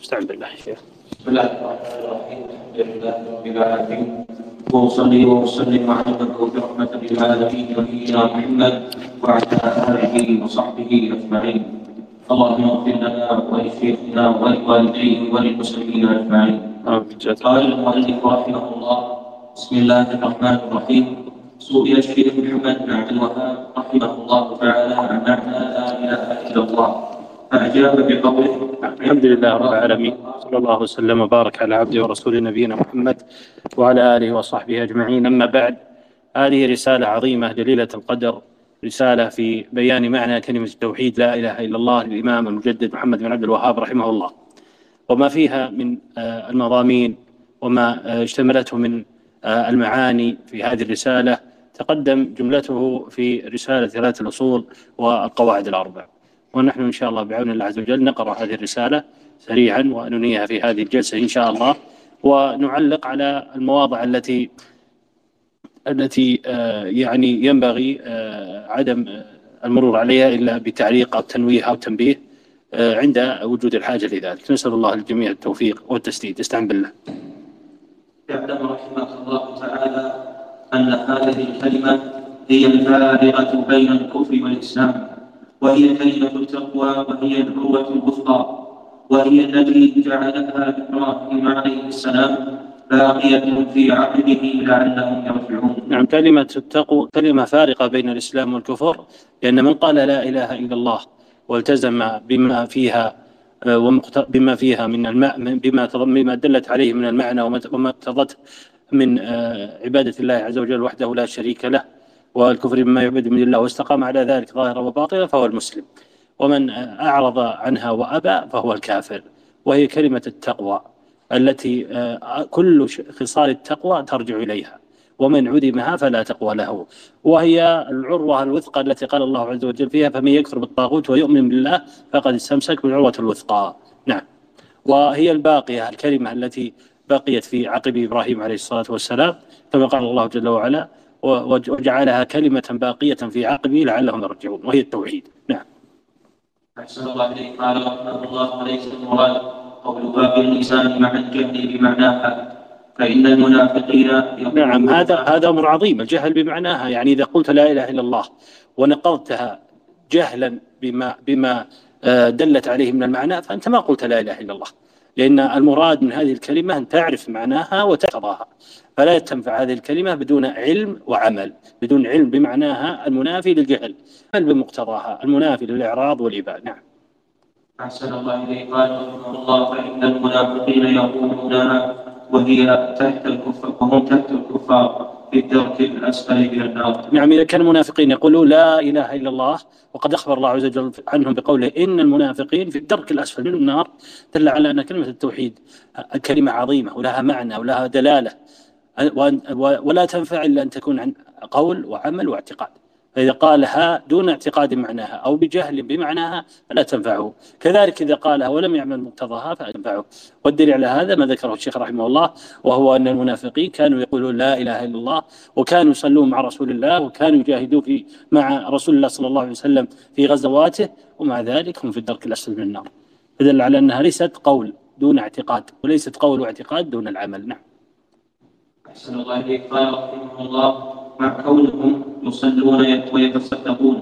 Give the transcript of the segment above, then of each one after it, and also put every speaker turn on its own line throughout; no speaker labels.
استعن بالله. يا شيخ
بسم الله الرحمن الرحيم. الحمد لله رب العالمين. وأصلي وأسلم على المبعوث رحمة للعالمين نبينا محمد وعلى آله وصحبه أجمعين. اللهم اغفر لنا ولشيخنا ولوالديه وللمسلمين أجمعين. قال المؤلف رحمه الله بسم الله الرحمن الرحيم. سئل الشيخ محمد بن عبد الوهاب رحمه الله تعالى عن معنى لا إله إلا الله. فاجاب بقوله
الحمد لله رب العالمين. صلى الله وسلم وبارك على عبده ورسوله نبينا محمد وعلى آله وصحبه أجمعين. أما بعد هذه رسالة عظيمة جليله القدر. رسالة في بيان معنى كلمة التوحيد لا إله إلا الله للامام المجدد محمد بن عبد الوهاب رحمه الله. وما فيها من آه، المضامين وما آه، اشتملته من آه، المعاني في هذه الرسالة تقدم جملته في رسالة ثلاث الأصول والقواعد الأربع. ونحن إن شاء الله بعون الله عز وجل نقرأ هذه الرسالة سريعا وننهيها في هذه الجلسة إن شاء الله. ونعلق على المواضع التي التي آه، يعني ينبغي آه، عدم آه، المرور عليها إلا بتعليق أو تنويه أو تنبيه عند وجود الحاجة لذلك. نسأل الله الجميع التوفيق والتسديد. استعن بالله.
يعلم رحمه الله تعالى أن هذه الكلمة هي الفارقة بين الكفر والإسلام. وهي كلمة التقوى وهي العروة الوثقى وهي التي جعلها إبراهيم عليه السلام باقية في عقبه لعلهم يرجعون.
نعم كلمة التقوى كلمة فارقة بين الإسلام والكفر لأن من قال لا إله إلا الله والتزم بما فيها آه، بما فيها من الماء بما بما دلت عليه من المعنى وما اقتضته من آه، عبادة الله عز وجل وحده لا شريك له والكفر بما يعبد من الله واستقام على ذلك ظاهرا وباطنا فهو المسلم. ومن أعرض عنها وأبى فهو الكافر. وهي كلمة التقوى التي آه، كل خصال التقوى ترجع إليها. ومن عدمها فلا تقوى له. وهي العروة الوثقى التي قال الله عز وجل فيها فمن يكفر بالطاغوت ويؤمن بالله فقد استمسك بالعروة الوثقى. نعم. وهي الباقية الكلمة التي بقيت في عقب إبراهيم عليه الصلاة والسلام كما قال الله جل وعلا وجعلها كلمة باقية في عقبه لعلهم يرجعون وهي التوحيد. نعم.
أحسن الله إليك. قال رحمه الله وليس المراد قول باب اللسان مع الجهل بمعناها فإن المنافقين
نعم هذا هذا أمر عظيم الجهل بمعناها يعني إذا قلت لا إله إلا الله ونقضتها جهلا بما بما آه، دلت عليه من المعنى فأنت ما قلت لا إله إلا الله. لأن المراد من هذه الكلمة أن تعرف معناها وتحفظها فلا تنفع هذه الكلمة بدون علم وعمل بدون علم بمعناها المنافي للجهل بل بمقتضاها المنافي للإعراض والإباء. نعم.
أحسن الله إليه قال الله فإن المنافقين يقولونها وهي تحت الكفار وهم تحت الكفار. في الدرك الأسفل من النار
نعم إذا كان المنافقين يقولون لا إله إلا الله وقد أخبر الله عز وجل عنهم بقوله إن المنافقين في الدرك الأسفل من النار دل على أن كلمة التوحيد كلمة عظيمة ولها معنى ولها دلالة ولا تنفع إلا أن تكون عن قول وعمل واعتقاد. فإذا قالها دون اعتقاد معناها أو بجهل بمعناها فلا تنفعه. كذلك إذا قالها ولم يعمل مقتضاها فلا تنفعه. والدليل على هذا ما ذكره الشيخ رحمه الله وهو أن المنافقين كانوا يقولون لا إله إلا الله وكانوا يصلون مع رسول الله وكانوا يجاهدون في مع رسول الله صلى الله عليه وسلم في غزواته ومع ذلك هم في الدرك الأسفل من النار. فدل على أنها ليست قول دون اعتقاد وليست قول واعتقاد دون العمل. نعم.
أحسن الله إليك. قال رحمه الله مع كونهم يصلون ويتصدقون.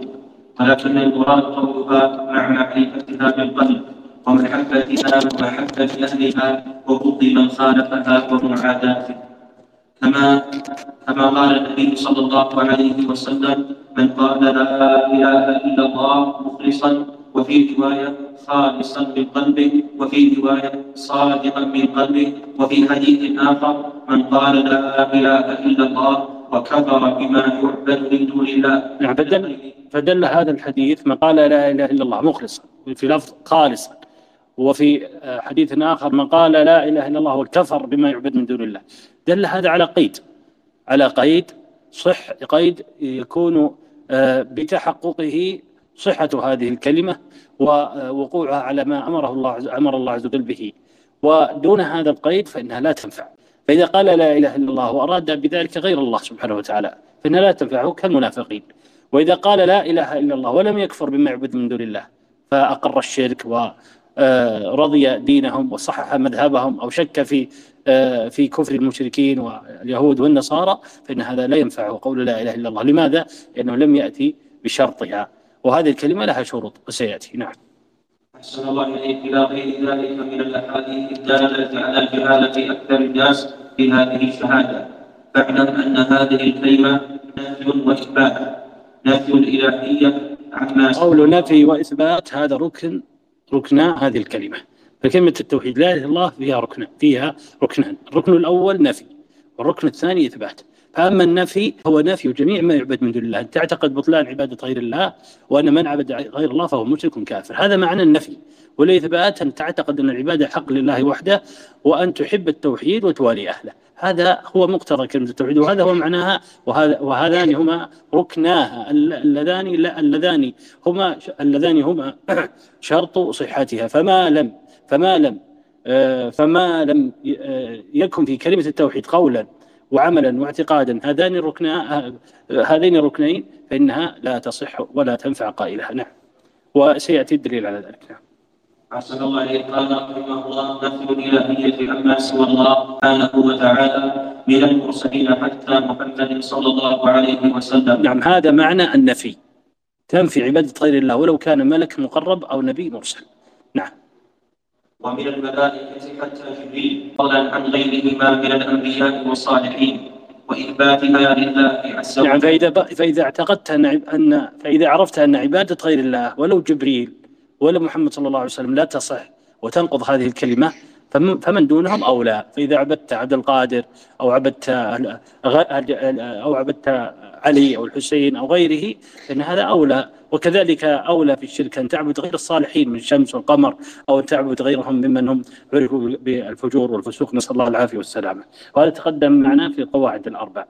ولكن المراد قولها مع معرفتها بالقلب. ومحبتها ومحبة أهلها وبغض من خالفها ومعاداته كما كما قال النبي صلى الله عليه وسلم من قال لا إله إلا الله مخلصا وفي رواية خالصا من قلبه وفي رواية صادقا من قلبه وفي حديث آخر من قال لا إله إلا الله وكفر بما دون الله
نعم فدل, فدل هذا الحديث من قال لا إله إلا الله مخلصا في لفظ خالصا وفي حديث آخر من قال لا إله إلا الله وكفر بما يعبد من دون الله. دل هذا على قيد على قيد صح قيد يكون آه، بتحققه صحة هذه الكلمة ووقوعها على ما أمره الله أمر الله عز وجل به. ودون هذا القيد فإنها لا تنفع. فإذا قال لا إله إلا الله وأراد بذلك غير الله سبحانه وتعالى فإنها لا تنفعه كالمنافقين. وإذا قال لا إله إلا الله ولم يكفر بما يعبد من دون الله فأقر الشرك و آه، دينهم وصحح مذهبهم أو شك في آه، في كفر المشركين واليهود والنصارى فإن هذا لا ينفعه قول لا إله إلا الله. لماذا؟ لأنه لم يأتي بشرطها. وهذه الكلمة لها شروط وسيأتي. نعم.
أحسن الله إليك إلى غير ذلك من الأحاديث الدالة على جهالة أكثر الناس في هذه الشهادة. فاعلم أن هذه الكلمة نفي وإثبات نفي الإلهية عما
قول نفي وإثبات هذا ركن ركنا هذه الكلمة. فكلمة التوحيد لا إله إلا الله فيها ركن فيها ركنان. الركن الأول نفي والركن الثاني إثبات. فأما النفي هو نفي جميع ما يعبد من دون الله. تعتقد بطلان عبادة غير الله وأن من عبد غير الله فهو مشرك كافر. هذا معنى النفي. والإثبات أن تعتقد أن العبادة حق لله وحده وأن تحب التوحيد وتوالي أهله. هذا هو مقتضى كلمة التوحيد وهذا هو معناها وهذا وهذان هما ركناها اللذان اللذان هما اللذان هما شرط صحتها. فما لم فما لم آه، فما لم آه، يكن في كلمة التوحيد قولا. وعملا واعتقادا هذان الركنا هذين الركنين فإنها لا تصح ولا تنفع قائلها. نعم. وسيأتي الدليل على ذلك. نعم.
أحسن الله إليك. قال رحمه الله نفي الإلهية عما سوى الله سبحانه وتعالى من المرسلين حتى محمد صلى الله عليه وسلم.
نعم هذا معنى النفي. تنفي عبادة غير الله ولو كان ملك مقرب أو نبي مرسل. نعم.
ومن الملائكة حتى جبريل فضلا عن غيرهما من الأنبياء والصالحين وإثباتها لله عز وجل.
نعم فإذا فإذا اعتقدت أن أن فإذا عرفت أن عبادة غير الله ولو جبريل ولا محمد صلى الله عليه وسلم لا تصح وتنقض هذه الكلمة فمن دونهم أولى. فإذا عبدت عبد القادر أو عبدت أو عبدت علي أو الحسين أو غيره فإن هذا أولى. وكذلك أولى في الشرك أن تعبد غير الصالحين من الشمس والقمر أو أن تعبد غيرهم ممن هم عرفوا بالفجور والفسوق. نسأل الله العافية والسلامة. وهذا تقدم معنا في القواعد الأربع.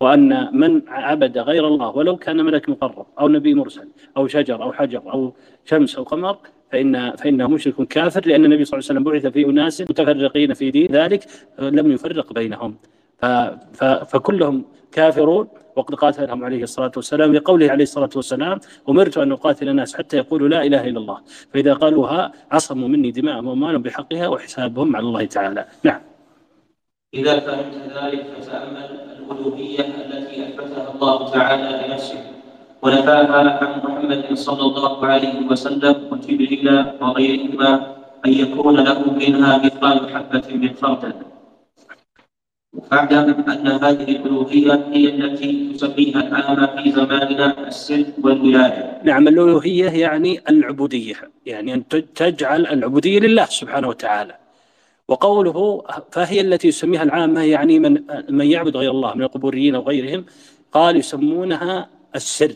وأن من عبد غير الله ولو كان ملك مقرب أو نبي مرسل أو شجر أو حجر أو شمس أو قمر فإن فإنه مشرك كافر لأن النبي صلى الله عليه وسلم بعث في أناس متفرقين في دين ذلك لم يفرق بينهم. فكلهم كافرون. وقد قاتلهم عليه الصلاة والسلام لقوله عليه الصلاة والسلام أمرت أن أقاتل الناس حتى يقولوا لا إله إلا الله. فإذا قالوها عصموا مني دماءهم وأموالهم بحقها وحسابهم على الله تعالى. نعم.
إذا فهمت ذلك فتأمل الألوهية التي أثبتها الله تعالى لنفسه ونفاها عن محمد صلى الله عليه وسلم وجبريل وغيرهما أن يكون له منها مثقال حبة من خردل فاعلم أن هذه الألوهية هي التي تسميها العامة في زماننا السر والولاية
نعم الألوهية يعني العبودية يعني أن تجعل العبودية لله سبحانه وتعالى. وقوله فهي التي يسميها العامة يعني من من يعبد غير الله من القبوريين أو غيرهم قال يسمونها السر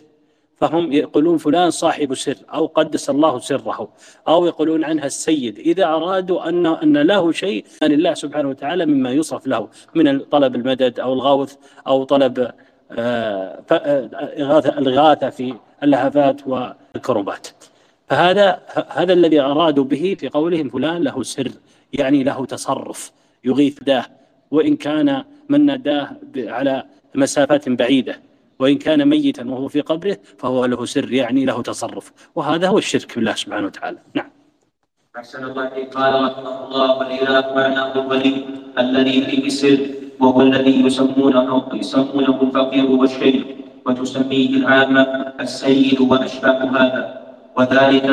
فهم يقولون فلان صاحب سر أو قدس الله سره أو يقولون عنها السيد. إذا أرادوا أن أن له شيء لله سبحانه وتعالى مما يصرف له من طلب المدد أو الغوث أو طلب آه، آه، الإغاثة في اللهفات والكربات. فهذا هذا الذي أرادوا به في قولهم فلان له سر يعني له تصرف يغيث داه وإن كان من ناداه على مسافات بعيدة. وإن كان ميتا وهو في قبره فهو له سر يعني له تصرف. وهذا هو الشرك بالله سبحانه وتعالى. نعم.
أحسن الله قال رحمه الله والإله معناه الولي الذي فيه سر وهو الذي يسمونه يسمونه الفقير والشيخ وتسميه العامة السيد وأشباه هذا. وذلك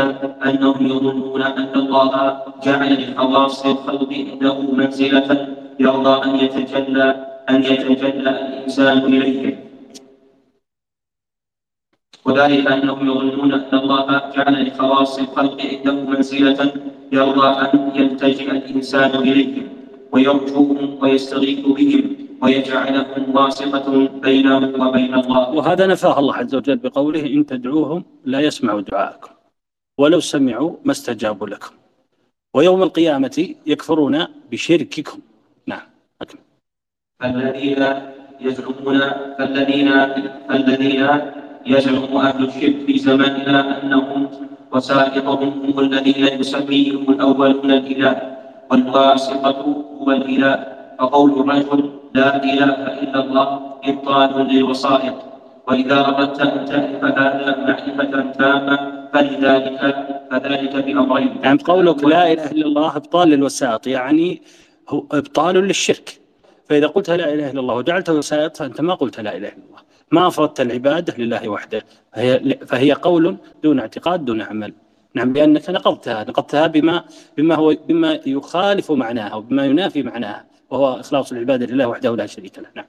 أنهم يظنون أن الله جعل لخواص الخلق عنده منزلة يرضى أن يتجلى أن يتجلى الإنسان إليه. وذلك أنهم يظنون أن الله جعل لخواص الخلق عنده منزلة يرضى أن يلتجئ الإنسان إليهم ويرجوهم ويستغيث بهم ويجعلهم واسطة بينه وبين الله.
وهذا نفاه الله عز وجل بقوله إن تدعوهم لا يسمعوا دعاءكم ولو سمعوا ما استجابوا لكم. ويوم القيامة يكفرون بشرككم. نعم أكمل.
فالذين يزعمون فالذين فالذين يزعم أهل الشرك في زماننا أنهم وسائطهم هم الذين يسميهم الأولون الإله والواسطة هو الإله. فقول الرجل لا إله إلا الله إبطال للوسائط. وإذا أردت أن تعرف هذا معرفة تامة فلذلك فذلك بأمرين.
يعني قولك لا إله إلا الله إبطال للوسائط يعني هو إبطال للشرك. فإذا قلت لا إله إلا الله وجعلته وسائط فأنت ما قلت لا إله إلا الله. ما أفردت العبادة لله وحده. فهي, فهي قول دون اعتقاد دون عمل. نعم لأنك نقضتها نقضتها بما بما هو بما يخالف معناها وبما ينافي معناها وهو إخلاص العبادة لله وحده لا شريك له. نعم.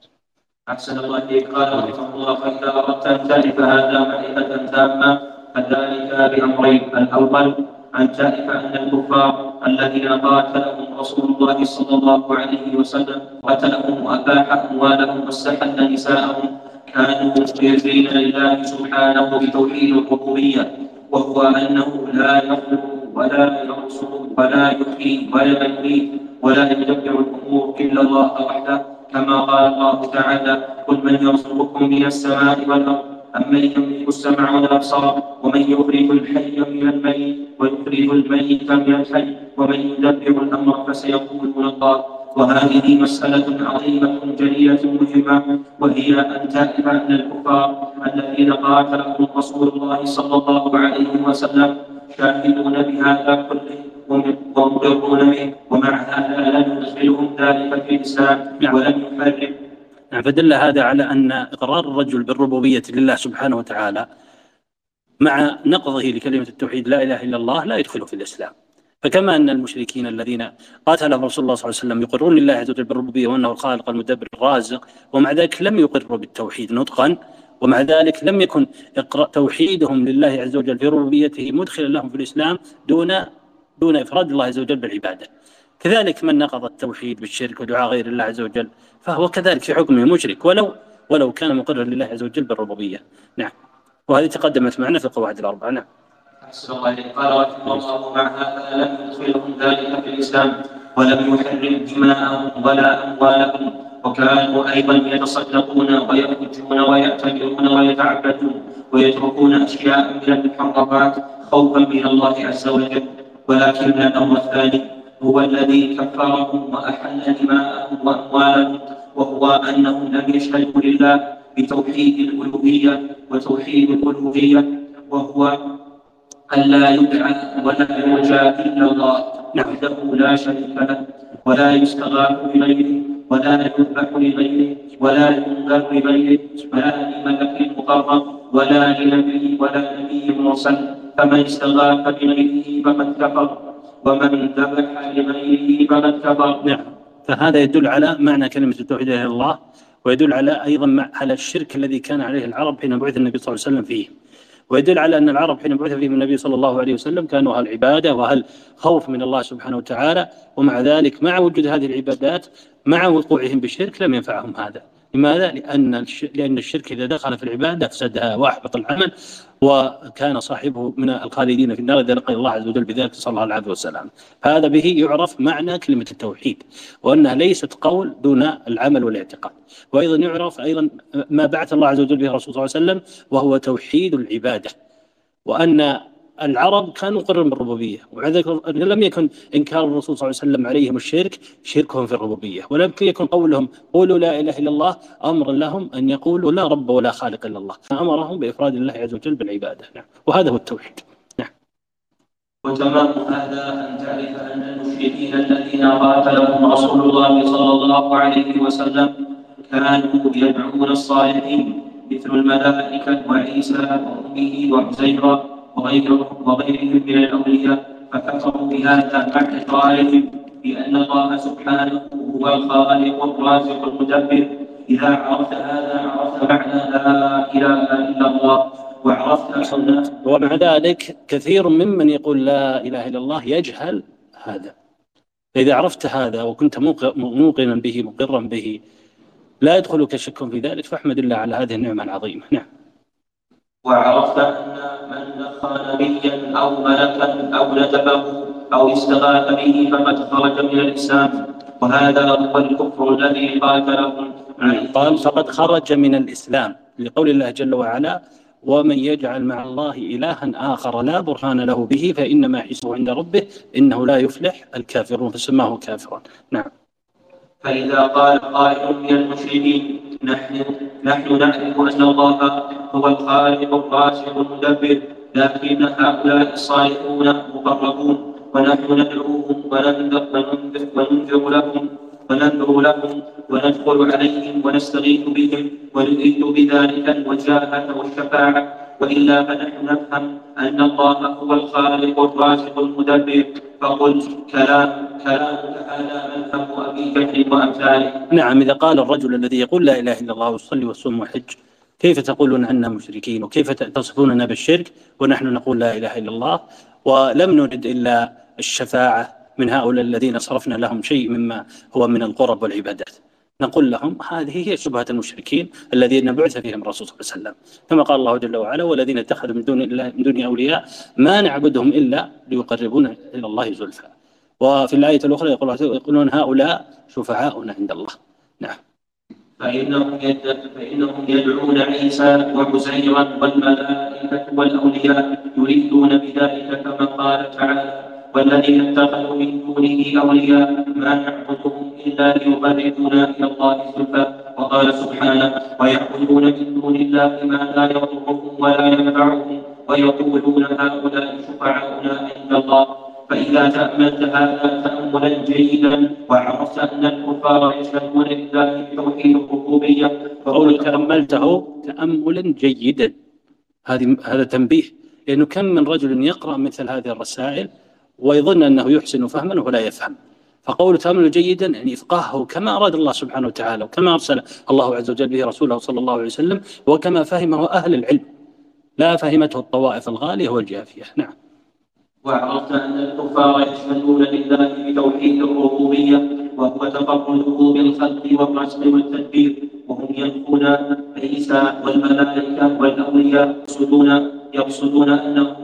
أحسن الله إليك. قال رحمه الله فإذا أردت أن تعرف هذا معرفة تامة فذلك بأمرين. الأول أن تعرف أن الكفار الذين قاتلهم رسول الله صلى الله عليه وسلم قتلهم وأباح أموالهم واستحل نساءهم كانوا مخبرين لله سبحانه بتوحيد الربوبية وهو أنه لا يخلق ولا يرسل ولا يحيي ولا يميت ولا يدبر الأمور إلا الله وحده. كما قال الله تعالى قل من يرزقكم من السماء والأرض أمن يملك السمع والأبصار ومن يخرج الحي من الميت ويخرج الميت من الحي ومن يدبر الأمر فسيقولون الله وهذه مسألة عظيمة جليلة مهمة وهي أن تعرف أن الكفار الذين قاتلهم رسول الله صلى الله عليه وسلم شاهدون بهذا كله ومقرون به ومع هذا لم يدخلهم ذلك في الإسلام نعم. ولم يحرم
نعم فدل هذا على أن إقرار الرجل بالربوبية لله سبحانه وتعالى مع نقضه لكلمة التوحيد لا إله إلا الله لا يدخله في الإسلام فكما أن المشركين الذين قاتلهم رسول الله صلى الله عليه وسلم يقرون لله عز وجل بالربوبية وأنه الخالق المدبر الرازق ومع ذلك لم يقروا بالتوحيد نطقا ومع ذلك لم يكن توحيدهم لله عز وجل في ربوبيته مدخلا لهم في الإسلام دون دون إفراد الله عز وجل بالعبادة. كذلك من نقض التوحيد بالشرك ودعاء غير الله عز وجل فهو كذلك في حكمه مشرك ولو ولو كان مقرا لله عز وجل بالربوبية. نعم. وهذه تقدمت معنا في القواعد الأربعة. نعم.
قال رحمه الله مع هذا لم يدخلهم ذلك في الإسلام ولم يحرم دماءهم ولا أموالهم وكانوا أيضا يتصدقون ويحجون ويعتمرون ويتعبدون ويتركون أشياء من المحرمات خوفا من الله عز وجل. ولكن الأمر الثاني هو الذي كفرهم وأحل دماءهم وأموالهم وهو أنهم لم يشهدوا لله بتوحيد الألوهية وتوحيد الألوهية وهو أن لا يدعى ولا يرجى إلا الله وحده لا شريك له ولا يستغاث بغيره ولا يذبح لغيره ولا ينذر لغيره ولا لملك مقرب ولا لنبي ولا نبي مرسل فمن استغاث بغيره فقد كفر ومن ذبح لغيره فقد كفر.
نعم. فهذا يدل على معنى كلمة التوحيد إلى الله ويدل على أيضا على الشرك الذي كان عليه العرب حين بعث النبي صلى الله عليه وسلم فيه. ويدل على أن العرب حين بعث فيهم النبي صلى الله عليه وسلم كانوا أهل عبادة وأهل خوف من الله سبحانه وتعالى ومع ذلك مع وجود هذه العبادات مع وقوعهم بالشرك لم ينفعهم هذا. لماذا؟ لأن لأن الشرك إذا دخل في العبادة أفسدها وأحبط العمل وكان صاحبه من الخالدين في النار إذا لقي الله عز وجل بذلك صلى الله عليه وسلم. فهذا به يعرف معنى كلمة التوحيد وأنها ليست قول دون العمل والاعتقاد. وأيضا يعرف أيضا ما بعث الله عز وجل به الرسول صلى الله عليه وسلم وهو توحيد العبادة. وأن العرب كانوا مقرين بالربوبية وذلك لم يكن إنكار الرسول صلى الله عليه وسلم عليهم الشرك شركهم في الربوبية. ولم يكن قولهم قولوا لا إله إلا الله أمرا لهم أن يقولوا لا رب ولا خالق إلا الله. أمرهم بإفراد الله عز وجل بالعبادة. نعم. وهذا هو التوحيد. نعم.
وتمام هذا أن تعرف أن المشركين الذين قاتلهم رسول الله صلى الله عليه وسلم كانوا يدعون الصالحين مثل الملائكة وعيسى وأمه وعزيرا. وغيرهم وغيرهم من الأولياء فكفروا بهذا مع إقرارهم بأن الله سبحانه هو الخالق الرازق المدبر. إذا عرفت هذا عرفت معنى لا إله إلا الله وعرفت
ومع ذلك كثير ممن يقول لا إله إلا الله يجهل هذا. فإذا عرفت هذا وكنت موقنا به مقرا به لا يدخلك شك في ذلك فاحمد الله على هذه النعمة العظيمة. نعم.
وعرفت أن من نخى نبيا أو ملكا أو ندبه أو استغاث به فقد خرج من الإسلام. وهذا هو الكفر الذي قاتلهم
قال فقد خرج من الإسلام. لقول الله جل وعلا ومن يجعل مع الله إلها آخر لا برهان له به فإنما حسبه عند ربه إنه لا يفلح الكافرون. فسماه كافرا نعم.
فإذا قال قائل من المشركين نحن نحن نعرف أن الله هو الخالق الراشد المدبر. لكن هؤلاء الصالحون مقربون. ونحن ندعوهم وننذر, وننذر لهم وننذر لهم وندخل عليهم ونستغيث بهم ونريد بذلك الوجاهة والشفاعة. وإلا فنحن نفهم أن الله هو الخالق الرازق المدبر. فقل كلام كلامك هذا مذهب أبي جهل وأمثاله.
نعم إذا قال الرجل الذي يقول لا إله إلا الله ويصلي ويصوم ويحج كيف تقولون عنا مشركين؟ وكيف تصفوننا بالشرك ونحن نقول لا إله إلا الله؟ ولم نرد إلا الشفاعة من هؤلاء الذين صرفنا لهم شيء مما هو من القرب والعبادات. نقول لهم هذه هي شبهة المشركين الذين بعث فيهم الرسول صلى الله عليه وسلم. كما قال الله جل وعلا والذين اتخذوا من دون الله من دون أولياء ما نعبدهم إلا ليقربونا إلى الله زلفى. وفي الآية الأخرى يقولون هؤلاء شفعاؤنا عند الله. نعم.
فإنهم فإنهم يدعون عيسى وعزيرا والملائكة والأولياء يريدون بذلك كما قال تعالى والذين اتخذوا من دونه أولياء ما نعبدهم إلا ليقربونا إلى الله زلفى وقال سبحانه ويعبدون من دون الله ما لا يضرهم ولا ينفعهم ويقولون هؤلاء شفعاؤنا عند الله. فإذا تأملت هذا تأملا جيدا. وعرفت أن الكفار يشهدون لله بتوحيد الربوبية.
فقول تأملته تأملا جيدا. هذه هذا تنبيه. لأنه كم من رجل يقرأ مثل هذه الرسائل ويظن أنه يحسن فهما ولا يفهم. فقول تأمل جيدا يعني إفقاهه كما أراد الله سبحانه وتعالى وكما أرسل الله عز وجل به رسوله صلى الله عليه وسلم وكما فهمه أهل العلم. لا فهمته الطوائف الغالية والجافية. نعم.
وعرفت أن الكفار يشهدون لله بتوحيد الربوبية وهو تفرده بالخلق والرزق والتدبير. وهم ينفون عيسى والملائكة والأولياء يقصدون يقصدون أنهم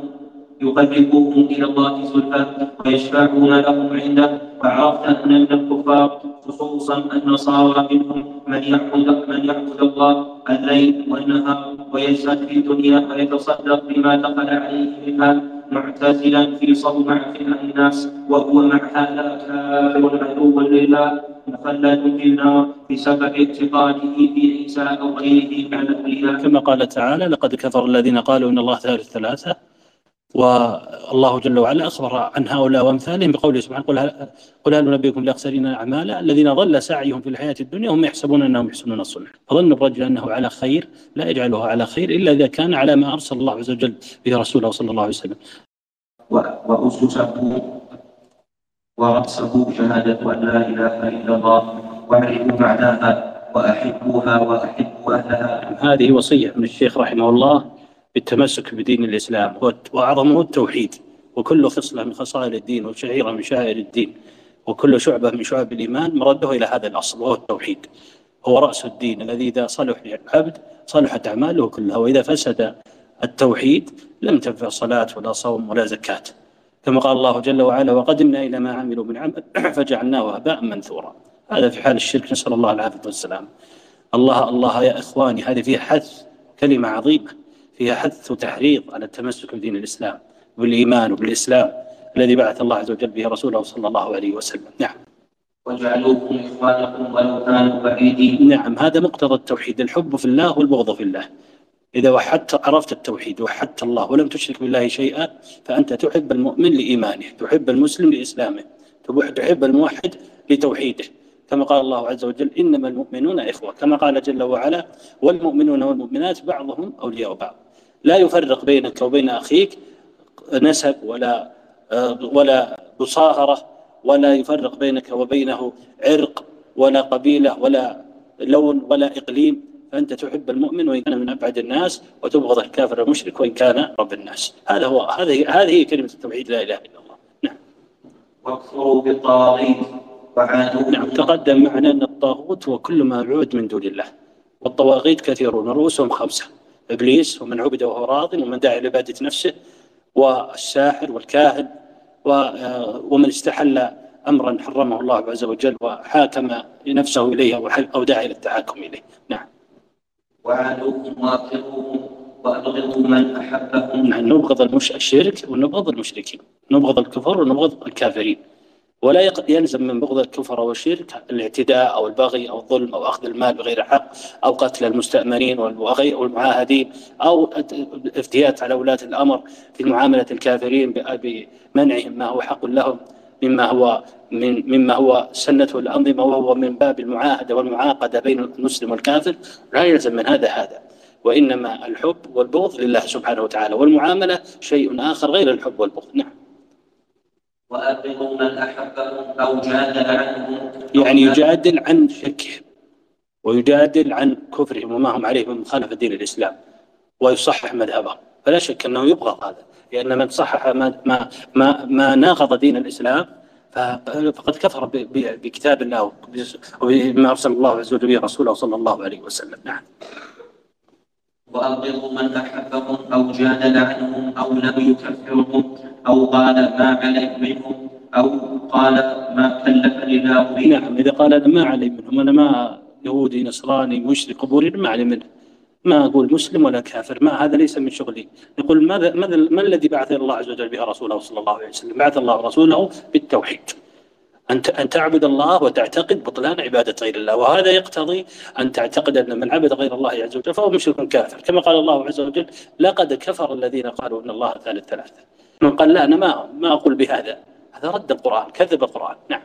يقربوهم إلى الله زلفى ويشفعون لهم عنده. فعرفت أن من الكفار خصوصا النصارى منهم من يعبد من يعبد الله الليل والنهار ويزهد في الدنيا ويتصدق بما دخل عليه منها معتزلا في صومعة الناس وهو مع هذا كافر عدو لله مخلد في النار بسبب اعتقاده في عيسى أو غيره من الاولياء
كما قال تعالى لقد كفر الذين قالوا إن الله ثالث ثلاثة والله جل وعلا أخبر عن هؤلاء وأمثالهم بقوله سبحانه قل هل, قل هل ننبئكم بالأخسرين أعمالا؟ الذين ضل سعيهم في الحياة الدنيا هم يحسبون أنهم يحسنون الصنع فظن الرجل أنه على خير لا يجعله على خير إلا إذا كان على ما أرسل الله عز وجل به رسوله صلى الله عليه وسلم.
وأسسه ورأسه شهادة أن لا إله إلا الله واعرفوا معناها وأحبوها وأحبوا أهلها.
هذه وصية من الشيخ رحمه الله. بالتمسك بدين الإسلام وأعظمه التوحيد. وكل خصلة من خصائل الدين وشعيرة من شعائر الدين وكل شعبة من شعب الإيمان مرده إلى هذا الأصل وهو التوحيد. هو رأس الدين الذي إذا صلح العبد صلحت أعماله كلها وإذا فسد التوحيد لم تنفع صلاة ولا صوم ولا زكاة. كما قال الله جل وعلا وقدمنا إلى ما عملوا من عمل فجعلناه هباء منثورا. هذا في حال الشرك نسأل الله العافية والسلام. الله الله يا إخواني هذه فيها حث كلمة عظيمة. فيها حث وتحريض على التمسك بدين الإسلام بالإيمان وبالإسلام الذي بعث الله عز وجل به رسوله صلى الله عليه وسلم. نعم.
وجعلوكم إخوانكم ولو كانوا بعيدين.
نعم هذا مقتضى التوحيد الحب في الله والبغض في الله. إذا وحدت عرفت التوحيد وحدت الله ولم تشرك بالله شيئا فأنت تحب المؤمن لإيمانه تحب المسلم لإسلامه تحب الموحد لتوحيده. كما قال الله عز وجل إنما المؤمنون إخوة. كما قال جل وعلا والمؤمنون والمؤمنات بعضهم أولياء بعض. لا يفرق بينك وبين أخيك نسب ولا ولا مصاهرة ولا يفرق بينك وبينه عرق ولا قبيلة ولا لون ولا إقليم. فأنت تحب المؤمن وإن كان من أبعد الناس وتبغض الكافر المشرك وإن كان رب الناس. هذا هو هذه هذه كلمة التوحيد لا إله إلا الله. نعم.
واكفروا بالطواغيت
نعم. تقدم معنا أن الطاغوت هو كل ما عبد من دون الله. والطواغيت كثيرون رؤوسهم خمسة. إبليس ومن عبد وهو راض ومن داعي لعبادة نفسه والساحر والكاهن ومن استحل أمرا حرمه الله عز وجل وحاكم نفسه إليه أو داعي للتحاكم إليه. نعم.
وعادوهم وأبغضوهم وأبغضوا من أحبهم.
نعم نبغض المش... الشرك ونبغض المشركين. نبغض الكفر ونبغض الكافرين. ولا يلزم من بغض الكفر والشرك الاعتداء أو البغي أو الظلم أو أخذ المال بغير حق أو قتل المستأمرين والمعاهدين أو افتيات على ولاة الأمر في معاملة الكافرين بمنعهم ما هو حق لهم مما هو من مما هو سنته الأنظمة وهو من باب المعاهدة والمعاقدة بين المسلم والكافر. لا يلزم من هذا هذا. وإنما الحب والبغض لله سبحانه وتعالى والمعاملة شيء آخر غير الحب والبغض. نعم.
وأبغضوا من أحبهم أو جادل عنهم
يعني يجادل عن شركهم ويجادل عن كفرهم وما هم عليه من مخالفة دين الإسلام ويصحح مذهبهم. فلا شك أنه يبغض هذا لأن من صحح ما ما ما, ما ناقض دين الإسلام فقد كفر بكتاب الله وبما أرسل الله عز وجل به رسوله صلى الله عليه وسلم. نعم.
وأبغضوا من أحبهم أو جادل عنهم أو لم يكفرهم أو قال ما علي منهم أو قال ما كلفني الله به.
نعم إذا قال أنا ما علي منهم أنا ما يهودي نصراني مشرك قبوري ما علي منه. ما أقول مسلم ولا كافر ما هذا ليس من شغلي. يقول ماذا ما الذي بعث الله عز وجل به رسوله صلى الله عليه وسلم؟ بعث الله رسوله بالتوحيد. أن أن تعبد الله وتعتقد بطلان عبادة غير الله وهذا يقتضي أن تعتقد أن من عبد غير الله عز وجل فهو مشرك كافر. كما قال الله عز وجل لقد كفر الذين قالوا أن الله ثالث ثلاثة من قال لا أنا ما ما أقول بهذا هذا رد القرآن كذب القرآن نعم.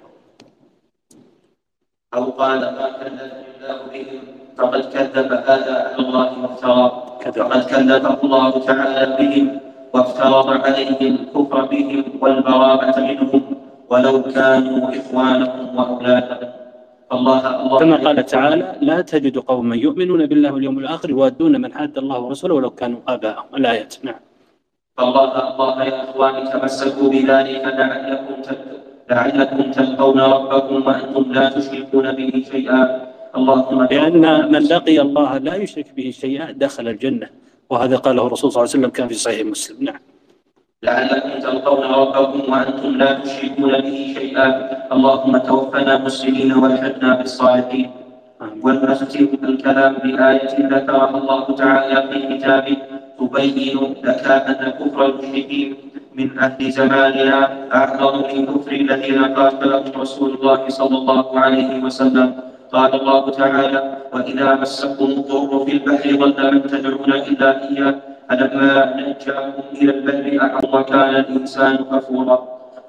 أو قال ما كذب الله بهم فقد كذب هذا على الله وافترى فقد كذب الله تعالى بهم وافترض عليه الكفر بهم والبراءة منهم. ولو كانوا إخوانهم وأولادهم الله الله
كما قال تعالى لا تجد قوما يؤمنون بالله واليوم الآخر يوادون من حاد الله ورسوله ولو كانوا آباءهم. الآيات. نعم.
فالله الله يا إخواني تمسكوا بذلك لعلكم لعلكم تلقون ربكم وأنتم لا تشركون به شيئا. اللهم
لأن من لقي الله لا يشرك به شيئا دخل الجنة. وهذا قاله الرسول صلى الله عليه وسلم كان في صحيح مسلم. نعم.
لعلكم تلقون ربكم وأنتم لا تشركون به شيئا. اللهم توفنا مسلمين والحقنا بالصالحين. ونختم الكلام بآية ذكرها الله تعالى في كتابه. تبين لك أن كفر المشركين من أهل زماننا أعظم من كفر الذين قاتلهم رسول الله صلى الله عليه وسلم. قال الله تعالى وإذا مسكم الضر في البحر ضل من تدعون إلا إياه. فلما نجاكم إلى البر أعظم وكان الإنسان كفورا.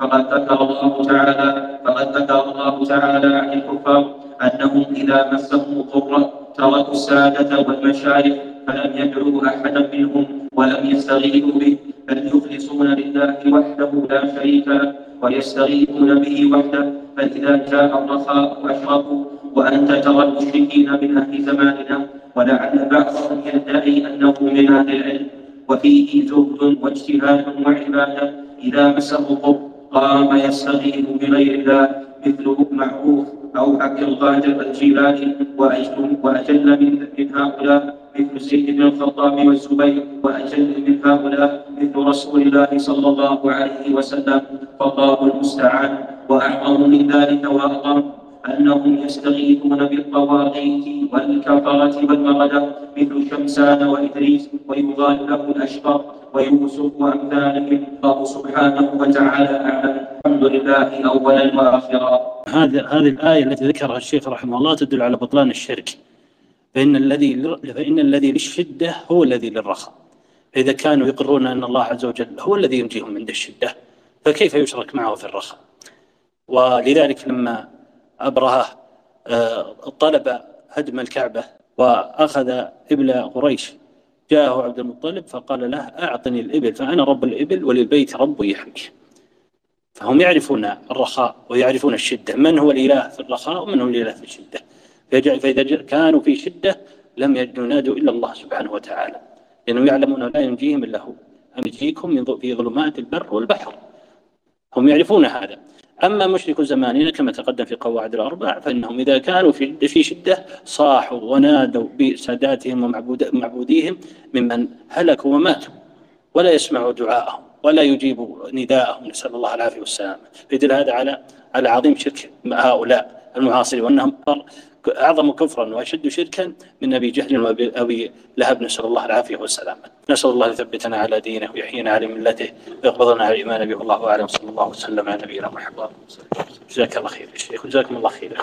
فقد ذكر الله تعالى فقد ذكر الله تعالى عن الكفار أنهم إذا مسهم الضر تركوا السادة والمشايخ فلم يدعوا أحدا منهم ولم يستغيثوا به بل يخلصون لله وحده لا شريك له ويستغيثون به وحده. فإذا جاء الرخاء أشركوا وأنت ترى المشركين من أهل زماننا ولعل بعضهم يدعي أنه من أهل العلم وفيه زهد واجتهاد وعبادة. إذا مسه الضر قام يستغيث بغير الله مثل معروف أو عبد القادر الجيلاني وأجل, وأجل من, من هؤلاء مثل سيد بن الخطاب والزبير وأجل من هؤلاء مثل رسول الله صلى الله عليه وسلم. فالله المستعان وأعظم من ذلك وأعظم. أنهم يستغيثون بالطواغيت والكفرة والمردة مثل شمسان وإدريس ويضال له الأشقر ويوسف وأمثالهم الله سبحانه وتعالى. أعلم الحمد لله أولا وآخرا
هذه هذه الآية التي ذكرها الشيخ رحمه الله تدل على بطلان الشرك. فإن الذي فإن الذي للشدة هو الذي للرخاء. فإذا كانوا يقرون أن الله عز وجل هو الذي ينجيهم عند الشدة فكيف يشرك معه في الرخاء؟ ولذلك لما أبرهة آه، طلب هدم الكعبة وأخذ إبل قريش. جاءه عبد المطلب فقال له أعطني الإبل فأنا رب الإبل وللبيت رب يحميه فهم يعرفون الرخاء ويعرفون الشدة من هو الإله في الرخاء ومن هو الإله في الشدة. فإذا كانوا في شدة لم ينادوا إلا الله سبحانه وتعالى لأنهم يعلمون لا ينجيهم إلا هو. أم يجيكم في ظلمات البر والبحر. هم يعرفون هذا. أما مشرك زماننا كما تقدم في قواعد الأربع فإنهم إذا كانوا في في شدة صاحوا ونادوا بساداتهم ومعبوديهم ممن هلكوا وماتوا ولا يسمعوا دعاءهم ولا يجيب نداءهم نسأل الله العافية والسلامة. فيدل هذا على على عظيم شرك هؤلاء. المعاصرين وأنهم أعظم كفرا وأشد شركا من أبي جهل وأبي لهب. نسأل الله العافية والسلامة. نسأل الله يثبتنا على دينه ويحيينا على ملته ويقبضنا على الإيمان به والله أعلم. صلى الله وسلم على نبينا محمد. جزاك الله خير الشيخ جزاكم الله خير